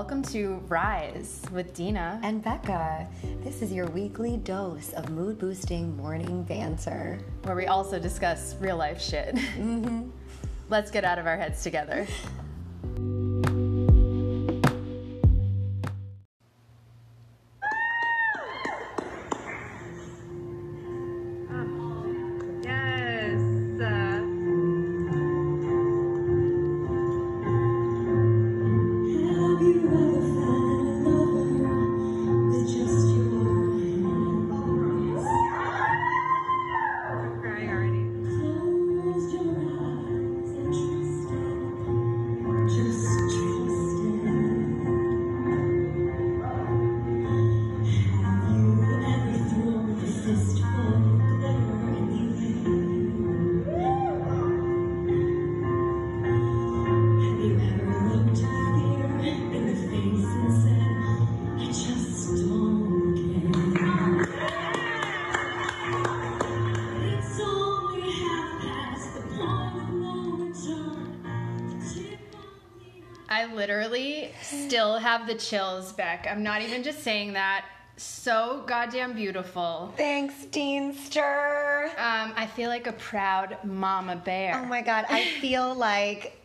welcome to Rise with Dina. And Becca, this is your weekly dose of mood boosting morning banter. where we also discuss real life shit. Mm-hmm. Let's get out of our heads together. have the chills, Beck. I'm not even just saying that. So goddamn beautiful. Thanks, Deanster. Um, I feel like a proud mama bear. Oh my god, I feel like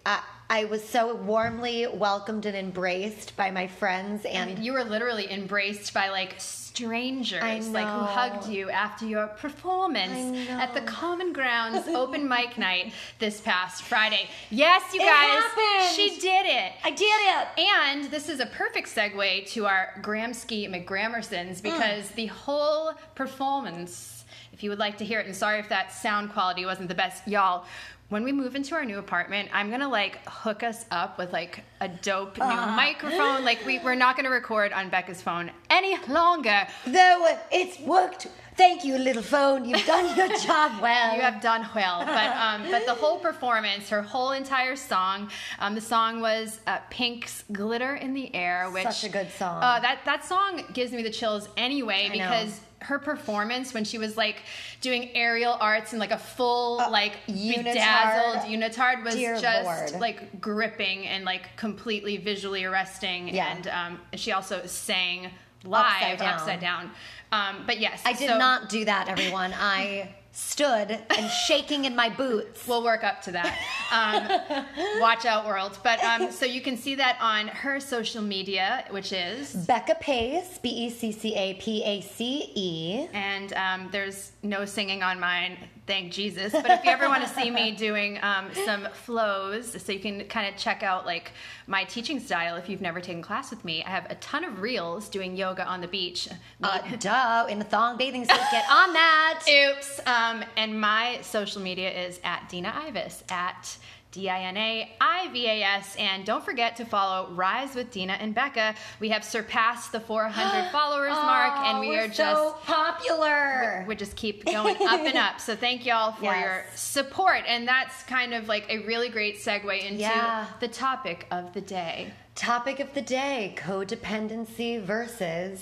I, I was so warmly welcomed and embraced by my friends and you were literally embraced by like strangers I like who hugged you after your performance at the. Common Grounds open mic night this past Friday. Yes, you It guys, happened. she did it. I did it. And this is a perfect segue to our Gramsci McGramersons mm. because the whole performance, if you would like to hear it, and sorry if that sound quality wasn't the best, y'all. When we move into our new apartment, I'm gonna like hook us up with like a dope new microphone. Like we, we're not gonna record on Becca's phone any longer. Though it's worked. Thank you, little phone. You've done your job well. You have done well, but um, but the whole performance, her whole entire song, um, the song was uh, Pink's "Glitter in the Air," which Such a good song. Uh, that that song gives me the chills anyway I know. Her performance when she was like doing aerial arts and like a full like Uh, unitard. bedazzled unitard was Dear just Lord. like gripping and like completely visually arresting. Yeah. And um, she also sang live Upside upside down. down. Um, but yes, I did so- not do that, everyone. I stood and shaking in my boots. We'll work up to that. Um, watch out, world. But um, so you can see that on her social media, which is, Becca Pace, B E C C A P A C E. and um, there's no singing on mine, thank Jesus. But if you ever want to see me doing um, some flows, so you can kind of check out like my teaching style if you've never taken class with me, I have a ton of reels doing yoga on the beach. Uh, duh, in a thong bathing suit. Get on that. Oops. Um, and my social media is at Dina Ivas, at D I N A I V A S. And don't forget to follow Rise with Dina and Becca. We have surpassed the 400 followers mark, and Oh, we we're just. so popular. we just keep going up and up. So thank y'all for Yes. your support. And that's kind of like a really great segue into Yeah. the topic of the day. Topic of the day: codependency versus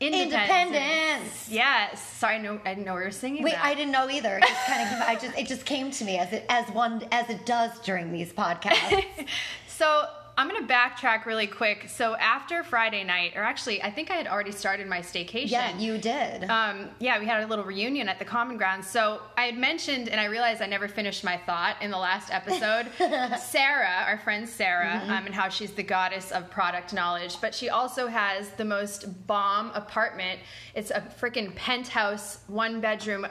Independence. independence. Yes. Sorry, no, I didn't know we were singing Wait, that. I didn't know either. It just kind of, I just, it just came to me as it, as one, as it does during these podcasts. So I'm gonna backtrack really quick. So after Friday night, or actually, I think I had already started my staycation. yeah, you did. Um, yeah, we had a little reunion at the Common Ground. So I had mentioned, and I realized I never finished my thought in the last episode. Sarah, our friend Sarah, Mm-hmm. um, and how she's the goddess of product knowledge, but she also has the most bomb apartment. It's a freaking penthouse, one bedroom a-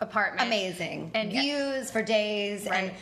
apartment. Amazing. And views for days Right. and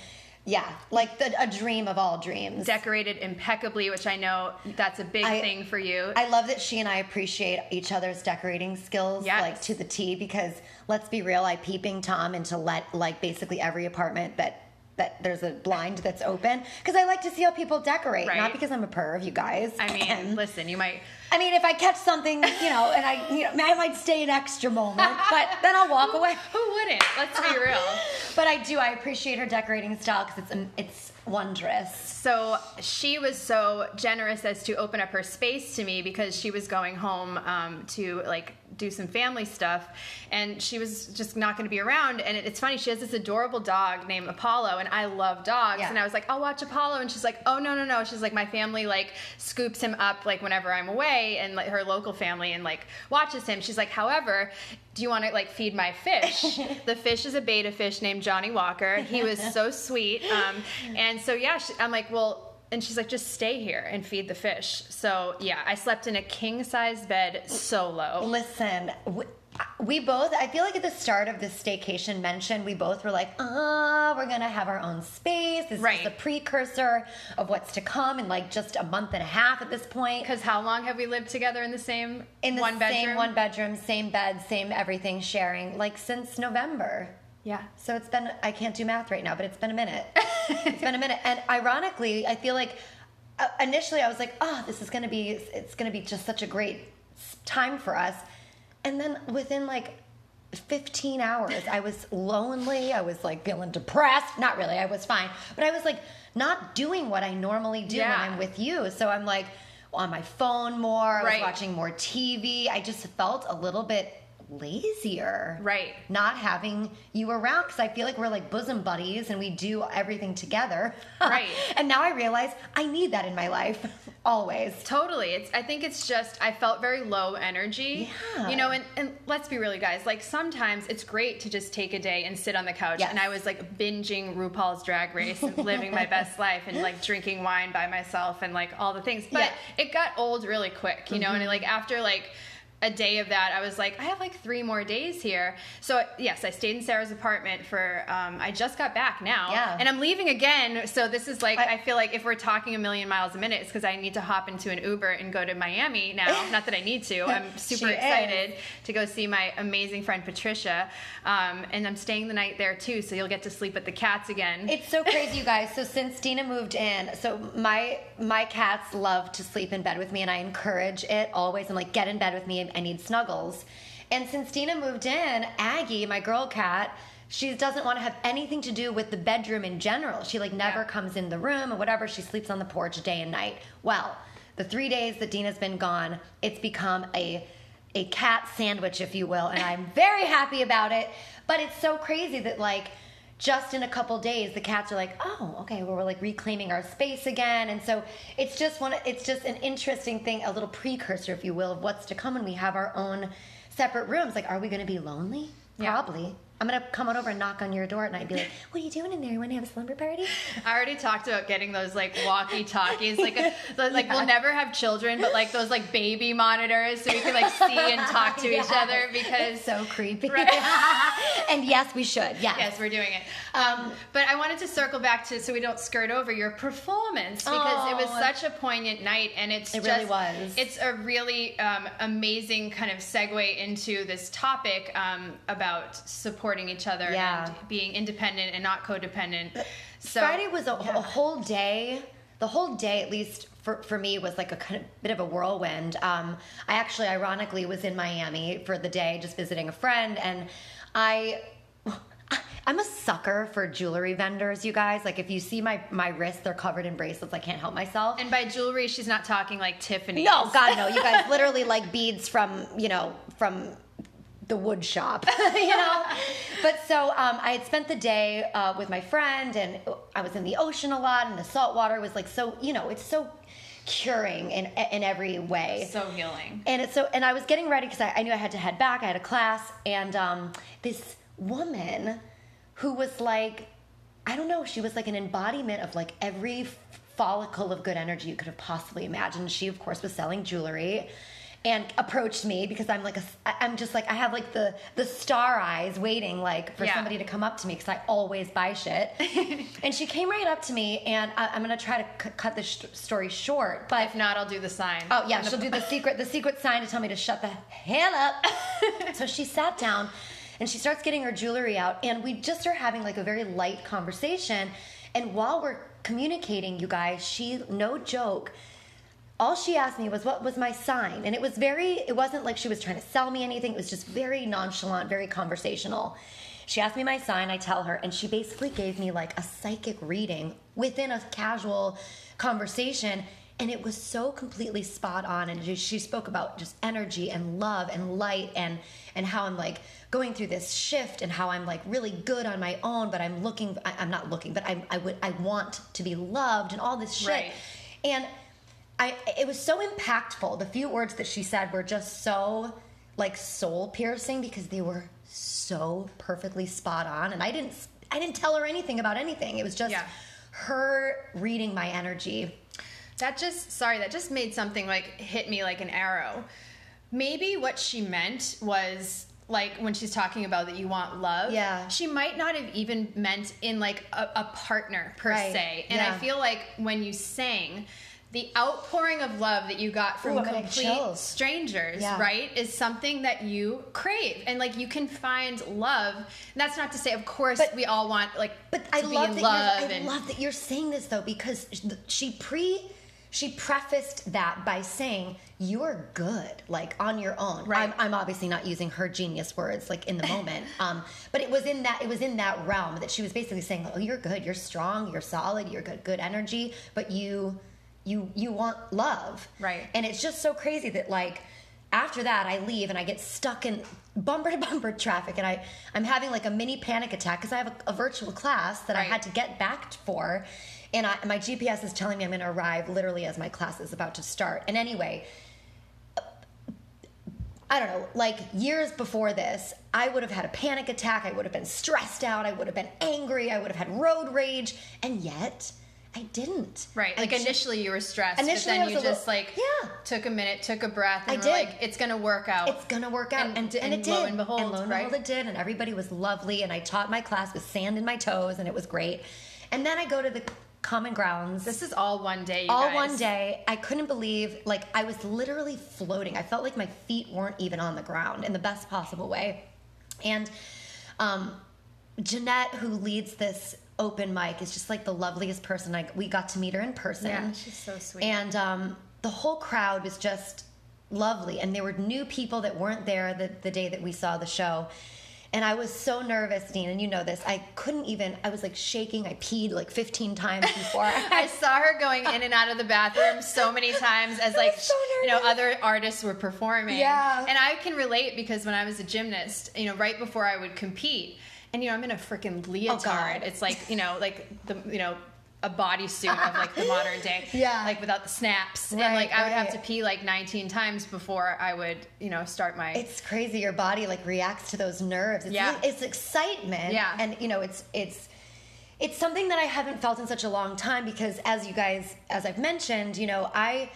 yeah, like the, a dream of all dreams. decorated impeccably, which I know that's a big I- thing for you. I love that she and I appreciate each other's decorating skills Yes. like to the T because let's be real, I peeping Tom into let like basically every apartment that that there's a blind that's open because I like to see how people decorate, Right. not because I'm a perv, you guys. I mean, listen, you might. I mean, if I catch something, you know, and I, you know, I might stay an extra moment, but then I'll walk away. Who wouldn't? Let's be real. But I do. I appreciate her decorating style because it's um, it's wondrous. So she was so generous as to open up her space to me because she was going home um, to like do some family stuff, and she was just not going to be around. And it, it's funny, she has this adorable dog named Apollo, and I love dogs. Yeah. And I was like, I'll watch Apollo, and she's like, Oh no no no. She's like, my family like scoops him up like whenever I'm away, and like her local family and like watches him. She's like, however. Do you want to like feed my fish? the fish is a betta fish named Johnny Walker. He was so sweet, um, and so yeah, she, I'm like, well, and she's like, just stay here and feed the fish. So yeah, I slept in a king size bed solo. Listen, we, both, I feel like at the start of this staycation mention, we both were like, ah, we're going to have our own space. This Right. is the precursor of what's to come in like just a month and a half at this point. Because how long have we lived together in the same In the one bedroom? same one bedroom, same bed, same everything, sharing, like since November. Yeah. So it's been, I can't do math right now, but it's been a minute. it's been a minute. And ironically, I feel like uh, initially I was like, oh, this is going to be, it's going to be just such a great time for us. And then within like 15 hours, I was lonely. I was like feeling depressed. Not really, I was fine. But I was like not doing what I normally do Yeah. when I'm with you. So I'm like on my phone more, I was Right. watching more TV. I just felt a little bit lazier Right. not having you around because I feel like we're like bosom buddies and we do everything together. Right. and now I realize I need that in my life always. Totally. It's I think it's just I felt very low energy. Yeah. You know, and, and let's be really guys, like sometimes it's great to just take a day and sit on the couch. Yes. And I was like binging RuPaul's drag race and living my best life and like drinking wine by myself and like all the things. But Yeah. Mm-hmm. it got old really quick, you know, and like after like a day of that, I was like, I have like three more days here. So yes, I stayed in Sarah's apartment for. Um, I just got back now, Yeah. and I'm leaving again. So this is like, I- I, feel like if we're talking a million miles a minute, it's because I need to hop into an Uber and go to Miami now. Not that I need to. I'm super excited to go see my amazing friend Patricia, um, and I'm staying the night there too. So you'll get to sleep with the cats again. It's so crazy, you guys. So since Dina moved in, so my my cats love to sleep in bed with me, and I encourage it always. I'm like, get in bed with me. I need snuggles. And since Dina moved in, Aggie, my girl cat, she doesn't want to have anything to do with the bedroom in general. She like never Yeah. comes in the room or whatever. She sleeps on the porch day and night. Well, the three days that Dina's been gone, it's become a a cat sandwich, if you will, and I'm very happy about it. But it's so crazy that like just in a couple days the cats are like oh okay well we're like reclaiming our space again. And so it's just one it's just an interesting thing a little precursor if you will of what's to come when we have our own separate rooms. Like are we going to be lonely? Yeah. probably i'm to come on over and knock on your door at night and be like what are you doing in there you want to have a slumber party I already talked about getting those like walkie talkies, like a, the- like we'll never have children, but like those like baby monitors, so we can like see and talk to each other because it's so creepy Right. and yes we should yes, Yes, we're doing it. Um, but I wanted to circle back to so we don't skirt over your performance because it was Oh. such a poignant night, and it's It just, really was. It's a really um, amazing kind of segue into this topic um, about supporting each other Yeah. and being independent and not codependent. So Friday was a, yeah. a whole day. The whole day, at least for, for me, was like a kind of bit of a whirlwind. Um, I actually, ironically, was in Miami for the day, just visiting a friend, and I. I'm a sucker for jewelry vendors, you guys. Like, if you see my my wrists, they're covered in bracelets. I can't help myself. And by jewelry, she's not talking like Tiffany. No, God, no. You guys literally like beads from, you know, from the wood shop, you know? But so um, I had spent the day uh, with my friend and I was in the ocean a lot and the salt water was like so, you know, it's so curing in, in every way. So healing. And it's so, and I was getting ready because I, I knew I had to head back. I had a class, and um, this woman who was like, I don't know, she was like an embodiment of like every follicle of good energy you could have possibly imagined. She, of course, was selling jewelry. And approached me because I'm like a, I'm just like I have like the the star eyes waiting like for Yeah. somebody to come up to me because I always buy shit. and she came right up to me, and I, I'm gonna try to c- cut this sh- story short, but If not, I'll do the sign. Oh yeah, she'll do the secret the secret sign to tell me to shut the hell up. so she sat down and she starts getting her jewelry out and we just are having like a very light conversation and while we're communicating you guys, she no joke all she asked me was what was my sign? And it was very it wasn't like she was trying to sell me anything. It was just very nonchalant very conversational. She asked me my sign. I tell her and she basically gave me like a psychic reading within a casual conversation. And it was so completely spot on. And she- she spoke about just energy and love and light and and how i'm like going through this shift and how i'm like really good on my own but i'm looking I, i'm not looking but i i would i want to be loved and all this shit. Right. and i it was so impactful the few words that she said were just so like soul piercing because they were so perfectly spot on and i didn't i didn't tell her anything about anything it was just Yeah. her reading my energy That just sorry, that just made something like hit me like an arrow. Maybe what she meant was like when she's talking about that you want love. Yeah. She might not have even meant in like a, a partner per Right, se. And yeah. I feel like when you sang, the outpouring of love that you got from Ooh, complete strangers, Yeah. right, is something that you crave. And like you can find love. And that's not to say, of course, But- we all want like But to I be love in that love you're, I and love that you're saying this though because she pre she prefaced that by saying you're good like on your own. Right. I'm, I'm obviously not using her genius words like in the moment, um, but it was in that it was in that realm that she was basically saying, "Oh, you're good, you're strong, you're solid, you're good, good energy, but you you you want love." Right. And it's just so crazy that like after that I leave and I get stuck in bumper to bumper traffic and I I'm having like a mini panic attack because I have a, a virtual class that I had to get back for and I, my GPS is telling me I'm going to arrive literally as my class is about to start. And anyway, I don't know, like years before this, I would have had a panic attack. I would have been stressed out. I would have been angry. I would have had road rage. And yet, I didn't. Right. Like initially you were stressed, Initially, but then you just little- like Yeah. took a minute, took a breath, and I did. like, it's gonna work out. it's gonna work out, And- and, and, and it lo did. and behold, lo and right? behold, it did, and everybody was lovely, and I taught my class with sand in my toes, and it was great. And then I go to the common grounds. this is all one day. You all guys. one day i couldn't believe like i was literally floating i felt like my feet weren't even on the ground in the best possible way and um, jeanette who leads this open mic is just like the loveliest person I, we got to meet her in person Yeah, she's so sweet. and um, the whole crowd was just lovely and there were new people that weren't there the, the day that we saw the show and i was so nervous dean and you know this i couldn't even i was like shaking i peed like 15 times before I saw her going in and out of the bathroom so many times as like so you know other artists were performing. Yeah. And I can relate because when I was a gymnast, you know, right before I would compete, and you know, I'm in a freaking oh, leotard. Oh, it's like, you know, like the you know, a bodysuit of like the modern day. Yeah. Like without the snaps. Right, and like I would have to pee like 19 times before I would, you know, start my it's crazy your body like reacts to those nerves it's, Yeah. it's excitement Yeah. and you know it's it's it's something that i haven't felt in such a long time because as you guys as i've mentioned you know i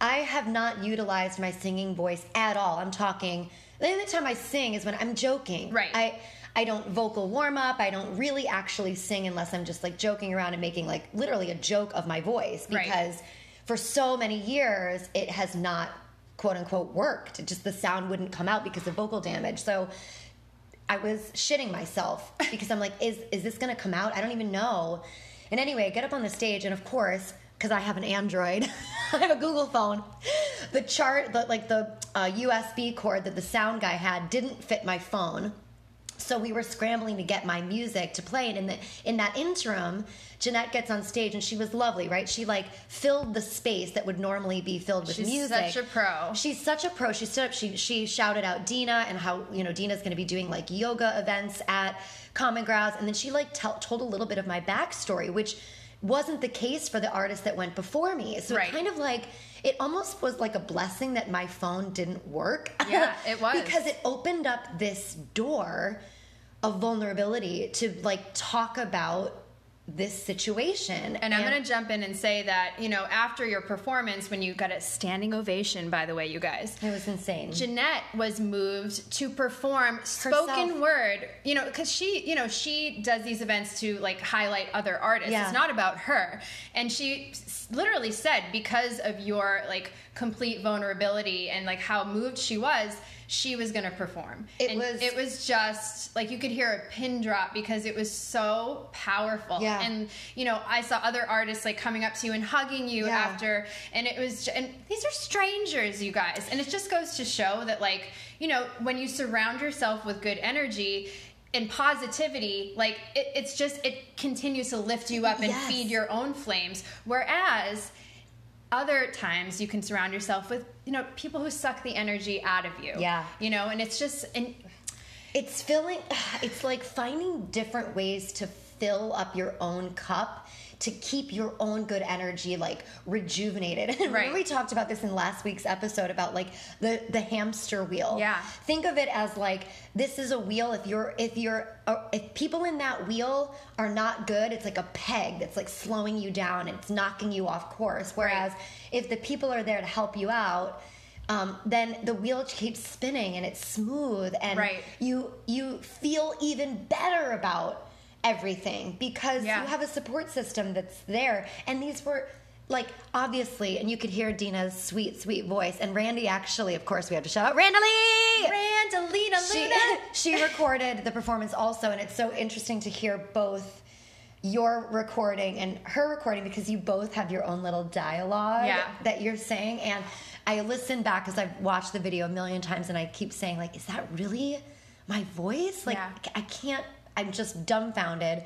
i have not utilized my singing voice at all i'm talking the only time i sing is when i'm joking Right. i I don't vocal warm up. I don't really actually sing unless I'm just like joking around and making like literally a joke of my voice Right. because for so many years it has not quote unquote worked. It just the sound wouldn't come out because of vocal damage. So I was shitting myself because I'm like, is is this gonna come out? I don't even know. And anyway, I get up on the stage, and of course, because I have an Android, I have a Google phone. The chart, the, like the uh, USB cord that the sound guy had, didn't fit my phone. So we were scrambling to get my music to play, and in the in that interim, Jeanette gets on stage, and she was lovely, right? She like filled the space that would normally be filled with She's music. She's such a pro. She's such a pro. She stood up. She she shouted out Dina and how you know Dina's going to be doing like yoga events at Common Grounds, and then she like tell, told a little bit of my backstory, which wasn't the case for the artists that went before me. So Right. it kind of like it almost was like a blessing that my phone didn't work. Yeah, it was. because it opened up this door of vulnerability to like talk about this situation. And I'm going to jump in and say that, you know, after your performance, when you got a standing ovation, by the way, you guys, it was insane. Jeanette was moved to perform spoken Herself. word, you know, because she, you know, she does these events to like highlight other artists. Yeah. It's not about her. And she s- literally said, because of your like complete vulnerability and like how moved she was, she was going to perform. It and was- it was just like you could hear a pin drop because it was so powerful. Yeah. And you know, I saw other artists like coming up to you and hugging you Yeah. after and it was and these are strangers you guys and it just goes to show that like you know when you surround yourself with good energy and positivity like it, it's just it continues to lift you up and Yes. feed your own flames whereas other times you can surround yourself with you know people who suck the energy out of you Yeah. you know and it's just and It's filling, it's like finding different ways to fill up your own cup to keep your own good energy like rejuvenated. And Right. we talked about this in last week's episode about like the the hamster wheel. Yeah. Think of it as like this is a wheel if you're if you're uh, if people in that wheel are not good, it's like a peg that's like slowing you down and it's knocking you off course. Whereas if the people are there to help you out, um, then the wheel keeps spinning and it's smooth and Right. you you feel even better about everything because Yeah. you have a support system that's there and these were like obviously and you could hear dina's sweet sweet voice and randy actually of course we have to shout out randalee Randalina she, Luna she recorded the performance also and it's so interesting to hear both your recording and her recording because you both have your own little dialogue Yeah. that you're saying and i listen back because i've watched the video a million times and i keep saying like is that really my voice like Yeah. i can't i'm just dumbfounded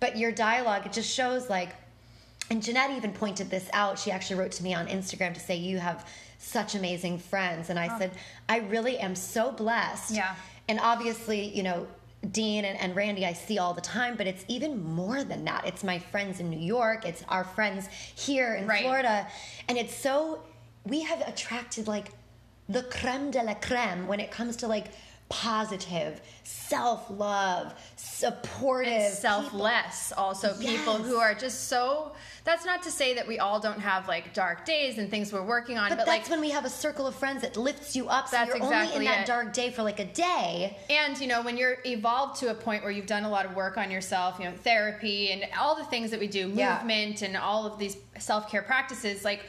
but your dialogue it just shows like and Jeanette even pointed this out. She actually wrote to me on Instagram to say, You have such amazing friends. And I oh. said, I really am so blessed. Yeah. And obviously, you know, Dean and, and Randy I see all the time, but it's even more than that. It's my friends in New York, it's our friends here in Right. Florida. And it's so, we have attracted like the creme de la creme when it comes to like positive, self love, supportive, and people. selfless also people Yes. who are just so that's not to say that we all don't have like dark days and things we're working on But, but, that's like when we have a circle of friends that lifts you up. So That's you're only in that it. dark day for like a day. and you know when you're evolved to a point where you've done a lot of work on yourself you know therapy and all the things that we do Yeah. movement and all of these self-care practices like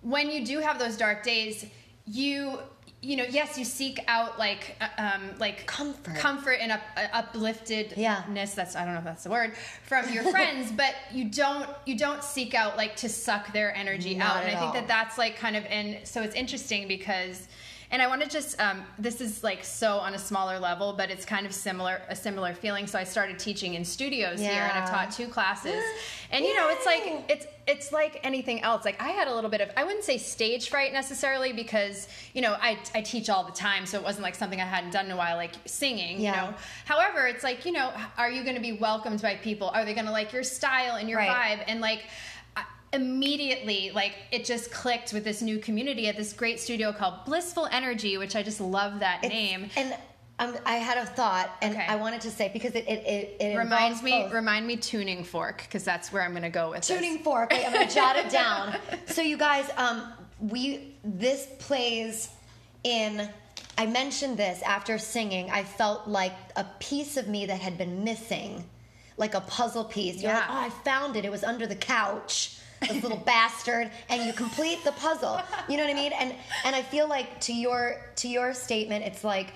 when you do have those dark days you you know yes you seek out like uh, um like Comfort. comfort and up, uh, upliftedness Yeah. that's i don't know if that's the word from your friends but you don't you don't seek out like to suck their energy Not out and i think all. that that's like kind of and so it's interesting because and I want to just um, this is like so on a smaller level, but it's kind of similar a similar feeling. So I started teaching in studios here, and I've taught two classes, and you know it's like it's it's like anything else. Like I had a little bit of I wouldn't say stage fright necessarily because you know I I teach all the time, so it wasn't like something I hadn't done in a while, like singing. Yeah. You know, however, it's like you know, are you going to be welcomed by people? Are they going to like your style and your Right. vibe? And like immediately like it just clicked with this new community at this great studio called blissful energy which i just love that It's- name And um, I had a thought, and Okay. I wanted to say because it it it, it reminds me both. remind me tuning fork because that's where i'm going to go with tuning this. fork. Wait, I'm gonna jot it down. So you guys, um, we this plays in. I mentioned this after singing. I felt like a piece of me that had been missing, like a puzzle piece. You're like, oh, I found it. It was under the couch. This little bastard, and you complete the puzzle. You know what I mean? And and I feel like to your to your statement, it's like,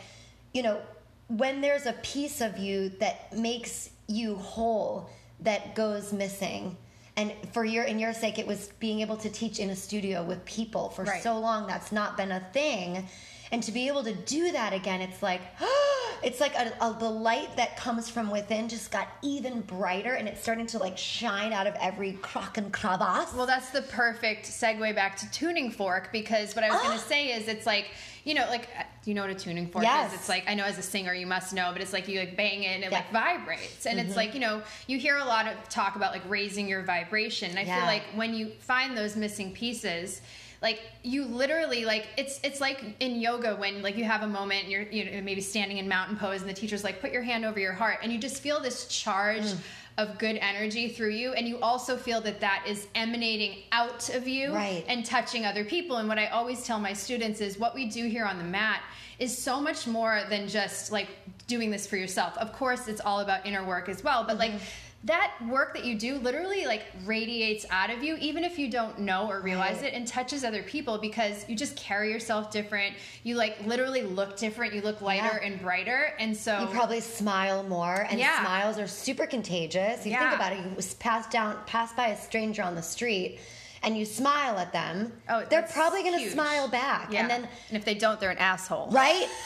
you know, when there's a piece of you that makes you whole that goes missing and for your in your sake it was being able to teach in a studio with people for Right. so long that's not been a thing and to be able to do that again it's like it's like a, a, the light that comes from within just got even brighter and it's starting to like shine out of every crock and crevasse well that's the perfect segue back to tuning fork because what i was going to say is it's like you know like uh, you know what a tuning fork Yes. is it's like i know as a singer you must know but it's like you like bang it and it Yeah. Mm-hmm. like vibrates and it's like you know you hear a lot of talk about like raising your vibration and i Yeah. feel like when you find those missing pieces like you literally like it's it's like in yoga when like you have a moment and you're you know maybe standing in mountain pose and the teacher's like put your hand over your heart. And you just feel this charge Mm. of good energy through you. And you also feel that that is emanating out of you Right. and touching other people. And what i always tell my students is what we do here on the mat is so much more than just like doing this for yourself. Of course it's all about inner work as well. But like that work that you do literally like radiates out of you even if you don't know or realize Right. it and touches other people because you just carry yourself different. You like literally look different. You look lighter Yeah. and brighter and so you probably smile more and Yeah. smiles are super contagious. You think about it. You pass down pass by a stranger on the street and you smile at them oh they're probably going to smile back yeah. and then and if they don't they're an asshole. Right?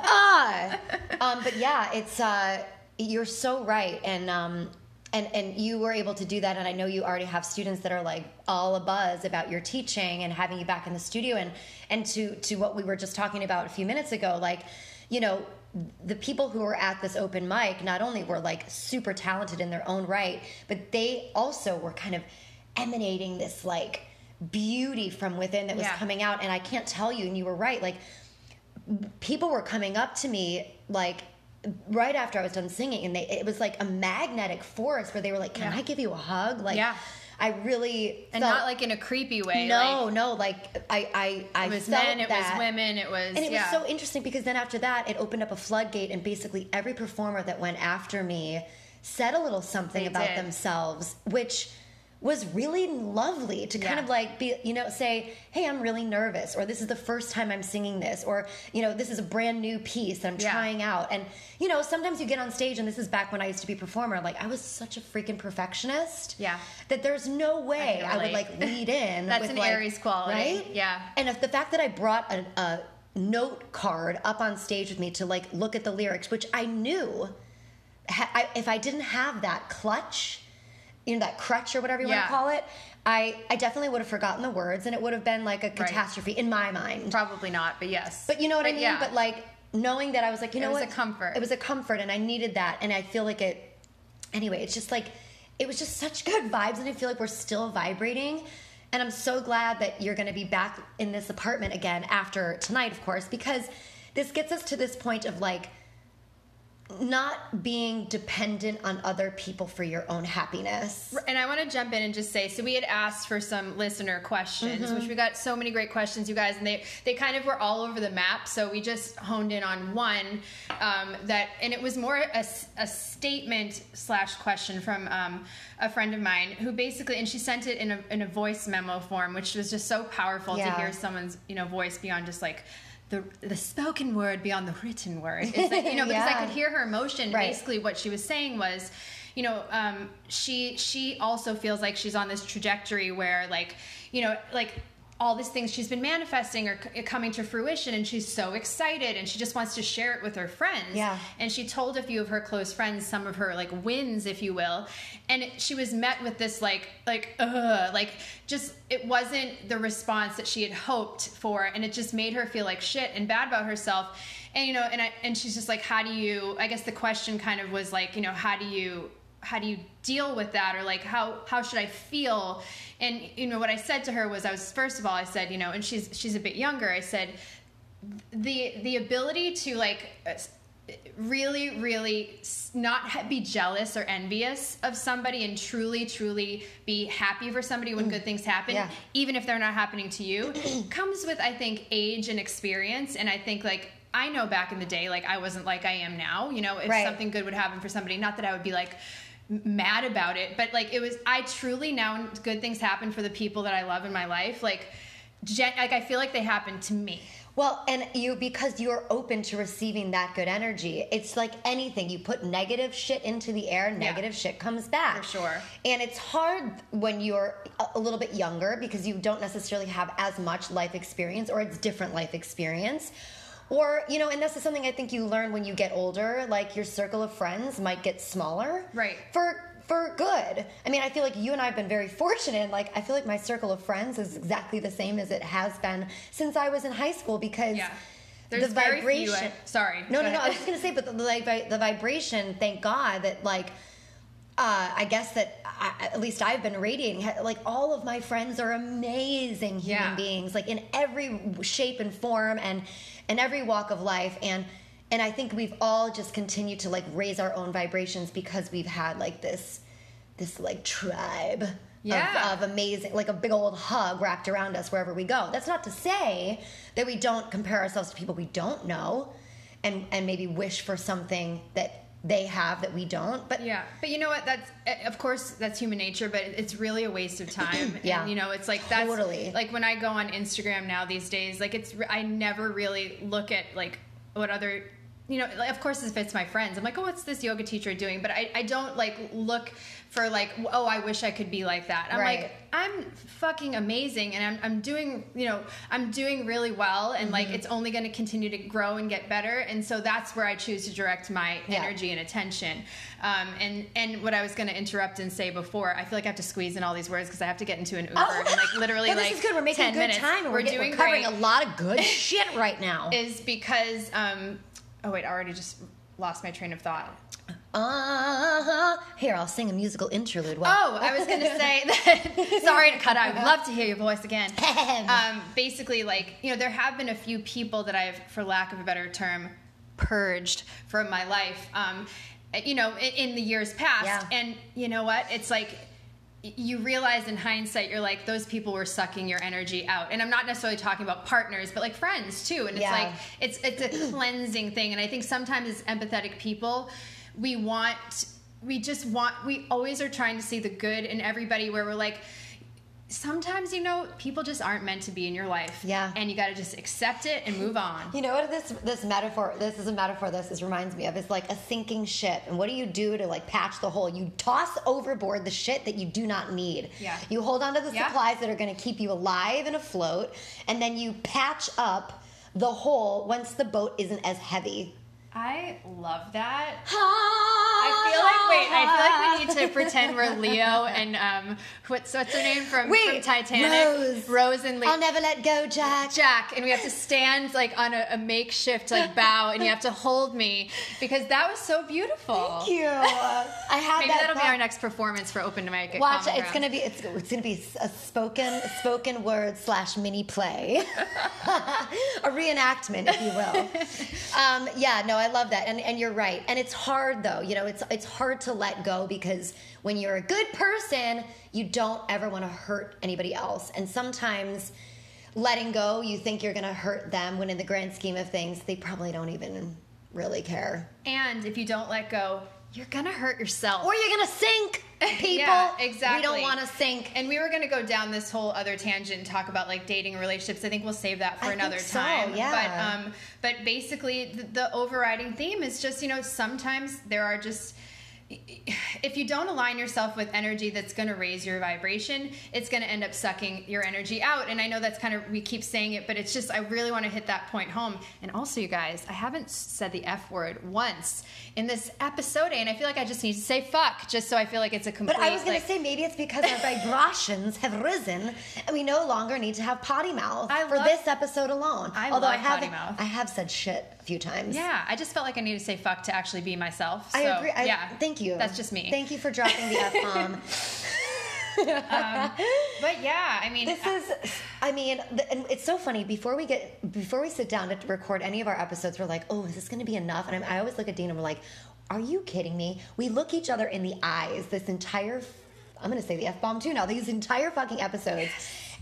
Ah! Um, but yeah it's uh you're so right and um and and you were able to do that. And i know you already have students that are like all a buzz about your teaching and having you back in the studio. And and to to what we were just talking about a few minutes ago like you know the people who were at this open mic not only were like super talented in their own right but they also were kind of emanating this like beauty from within that was Yeah. coming out. And i can't tell you and you were right like people were coming up to me like right after I was done singing, and they it was like a magnetic force where they were like, "Can Yeah. I give you a hug?" Like, Yeah. I really and felt- not like in a creepy way. no, like, no, like I I I it was felt men, it that. was women, it was And it yeah. was so interesting because then after that, it opened up a floodgate, and basically every performer that went after me said a little something They about did. themselves, which was really lovely to kind Yeah. of like be, you know, say, hey, I'm really nervous, or this is the first time I'm singing this, or, you know, this is a brand new piece that I'm Yeah. trying out. And, you know, sometimes you get on stage, and this is back when I used to be a performer, like I was such a freaking perfectionist. Yeah. That there's no way can I, would like lead in. That's with, an like- Aries quality. Right? Yeah. And if the fact that I brought a, a note card up on stage with me to like look at the lyrics, which I knew, I, if I didn't have that clutch, you know, that crutch or whatever you want to call it, I, I definitely would have forgotten the words and it would have been like a catastrophe in my mind. Probably not, but yes. But you know what I mean? yeah. But like knowing that I was like, you know, what? It was a comfort. It was a comfort and I needed that. And I feel like it, anyway, it's just like, it was just such good vibes and I feel like we're still vibrating. And I'm so glad that you're going to be back in this apartment again after tonight, of course, because this gets us to this point of like, not being dependent on other people for your own happiness. And I want to jump in and just say, so we had asked for some listener questions, Mm-hmm. which we got so many great questions, you guys, and they they kind of were all over the map. So we just honed in on one um, that, and it was more a statement slash question from um, a friend of mine who basically, and she sent it in a in a voice memo form, which was just so powerful Yeah. to hear someone's you know voice beyond just like. The, the spoken word beyond the written word. It's like, you know, because I could hear her emotion. Right. Basically, what she was saying was, you know, um, she she also feels like she's on this trajectory where, like, you know, like all these things she's been manifesting are c- coming to fruition, and she's so excited, and she just wants to share it with her friends. Yeah. And she told a few of her close friends some of her like wins, if you will, and it, she was met with this like like ugh, like just it wasn't the response that she had hoped for, and it just made her feel like shit and bad about herself. And you know, and I and she's just like, how do you? I guess the question kind of was like, you know, how do you? How do you deal with that or like how how should i feel and you know what i said to her was i was first of all i said you know and she's she's a bit younger i said the the ability to like uh, really really not be jealous or envious of somebody and truly truly be happy for somebody when good things happen Yeah. even if they're not happening to you comes with i think age and experience and i think like i know back in the day like i wasn't like i am now you know if Right. something good would happen for somebody not that i would be like mad about it but like it was i truly now good things happen for the people that i love in my life like gen- like i feel like they happen to me Well, and you because you're open to receiving that good energy. It's like anything. You put negative shit into the air, negative shit comes back. For sure. And it's hard when you're a little bit younger because you don't necessarily have as much life experience or it's different life experience. Or, you know, and this is something I think you learn when you get older, like your circle of friends might get smaller. Right. For for good. I mean, I feel like you and I have been very fortunate. Like, I feel like my circle of friends is exactly the same as it has been since I was in high school because Yeah. There's the very few, vibration. Sorry, No, no, no. I was just gonna say, but the, like the vibration. Thank God that like. Uh, I guess that I, at least I've been radiating. Like all of my friends are amazing human Yeah. beings, like in every shape and form, and in every walk of life. And and I think we've all just continued to like raise our own vibrations because we've had like this this like tribe of- of, amazing like a big old hug wrapped around us wherever we go that's not to say that we don't compare ourselves to people we don't know and and maybe wish for something that they have that we don't but Yeah, but you know what? That's eh, of course that's human nature, but it's really a waste of time. Yeah. and, you know, it's like that's Totally. like when I go on Instagram now these days. Like it's I never really look at like what other you know, of course, if it's my friends, I'm like, oh, what's this yoga teacher doing? But I, I don't like look for like, oh, I wish I could be like that. I'm Right. like, I'm fucking amazing, and I'm, I'm doing, you know, I'm doing really well, and Mm-hmm. like it's only going to continue to grow and get better. And so that's where I choose to direct my Yeah. energy and attention. Um, and and what I was going to interrupt and say before, I feel like I have to squeeze in all these words because I have to get into an Uber and like literally Oh. Well, like this is good. We're making 10 good minutes. time. and We're, getting, doing we're covering great a lot of good shit right now. is because um oh wait i already just lost my train of thought. Uh-huh. Here, I'll sing a musical interlude. While- oh i was gonna say that. Sorry to cut out. I would love to hear your voice again. Um basically like you know there have been a few people that i've for lack of a better term purged from my life um you know in, in the years past. Yeah. and you know what? It's like you realize in hindsight you're like those people were sucking your energy out. And i'm not necessarily talking about partners but like friends too. And it's Yeah. like it's it's a cleansing thing. And i think sometimes as empathetic people we want we just want we always are trying to see the good in everybody where we're like sometimes you know people just aren't meant to be in your life. Yeah. and you got to just accept it and move on. You know what this this metaphor this is a metaphor this is reminds me of. Is like a sinking ship. And what do you do to like patch the hole? You toss overboard the shit that you do not need. Yeah. you hold on to the Yeah. supplies that are going to keep you alive and afloat. And then you patch up the hole once the boat isn't as heavy i love that I feel like wait. I feel like we need to pretend we're Leo and um, what's what's her name from, Wait, from Titanic? Rose. Rose and Leo. I'll never let go, Jack. Jack, and we have to stand like on a, a makeshift like bow, and you have to hold me because that was so beautiful. Thank you. I have Maybe that. that'll be our next performance for Open to Mic. at Watch, Common it's Ground. gonna be it's, it's gonna be a spoken spoken word slash mini play, a reenactment, if you will. Um, yeah, no, I love that, and and you're right. And it's hard though, you know, it's it's hard to let go because when you're a good person, you don't ever want to hurt anybody else, and sometimes. Letting go, you think you're gonna hurt them when in the grand scheme of things, they probably don't even really care. And if you don't let go, you're gonna hurt yourself. Or you're gonna sink, people. Yeah, exactly. We don't want to sink. And we were to go down this whole other tangent and talk about like dating and relationships. I think we'll save that for I another so, time. yeah. But um, but basically, the, the overriding theme is just you know sometimes there are just if you don't align yourself with energy that's going to raise your vibration, it's going to end up sucking your energy out. And I know that's kind of we keep saying it, but it's just I really want to hit that point home. And also, you guys, I haven't said the f word once in this episode, and I feel like I just need to say fuck just so I feel like it's a complete. But I was going like- to say maybe it's because our vibrations have risen and we no longer need to have potty mouth I for love- this episode alone. I Although I love have potty mouth. I have said shit few times. Yeah, I just felt like I needed to say fuck to actually be myself. I So, agree. I, yeah, Thank you. That's just me. Thank you for dropping the F bomb. Um, but yeah, I mean, This is, I mean, the, and it's so funny. Before we get, before we sit down to record any of our episodes, we're like, oh, is this going to be enough? And I'm, I always look at Dean and we're like, are you kidding me? We look each other in the eyes this entire, I'm going to say the F bomb too now, these entire fucking episodes.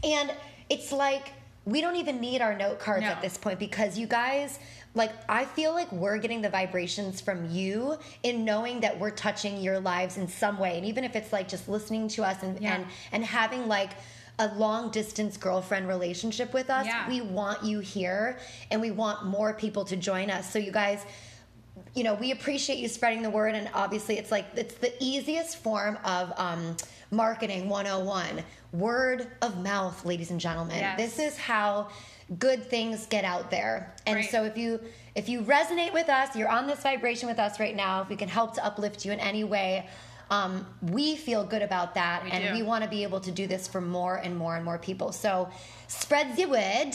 And it's like, we don't even need our note cards No. at this point because you guys, like, I feel like we're getting the vibrations from you in knowing that we're touching your lives in some way. And even if it's like just listening to us and, Yeah. and, and having like a long distance girlfriend relationship with us, Yeah. we want you here and we want more people to join us. So, you guys, you know, we appreciate you spreading the word, and obviously, it's like it's the easiest form of um, marketing 101 word of mouth, ladies and gentlemen. Yes. This is how good things get out there. And Right. so, if you if you resonate with us, you're on this vibration with us right now. If we can help to uplift you in any way. Um, we feel good about that, We and do. we want to be able to do this for more and more and more people. So, spread the word.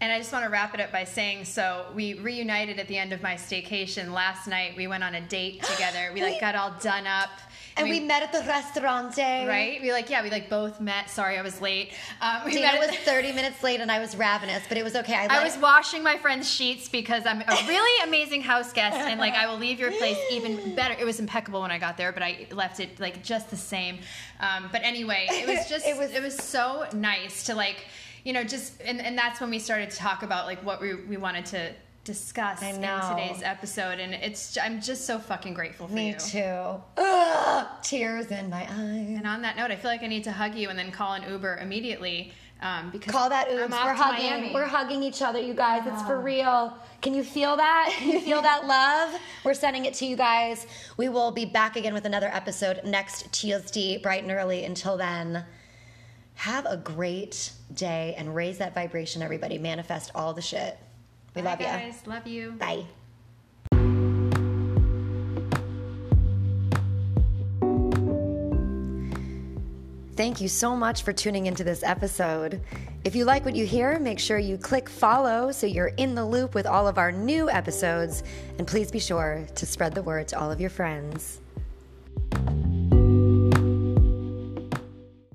and I just want to wrap it up by saying, so we reunited at the end of my staycation last night. We went on a date together. We like got all done up, And we, met at the restaurante. right. We like, yeah, we like both met. Sorry, I was late. Um, we met was the- 30 minutes late and I was ravenous, but it was okay. I, I was it- washing my friend's sheets because I'm a really amazing house guest and like I will leave your place even better. It was impeccable when I got there, but I left it like just the same. Um, but anyway, it was just It was- it was- was so nice to like you know just and, and that's when we started to talk about like what we we wanted to discuss in today's episode and it's I'm just so fucking grateful for Me you. too. Ugh, tears in my eyes. And on that note, I feel like I need to hug you and then call an Uber immediately Um, because Call that oops. We're hugging. Miami. We're hugging each other, you guys. It's for real. Can you feel that? Can you feel that love? We're sending it to you guys. We will be back again with another episode next Tuesday, bright and early. Until then, have a great day and raise that vibration, everybody. Manifest all the shit. We Bye, love you. guys. Love you. Bye. Thank you so much for tuning into this episode. If you like what you hear, make sure you click follow so you're in the loop with all of our new episodes. And please be sure to spread the word to all of your friends.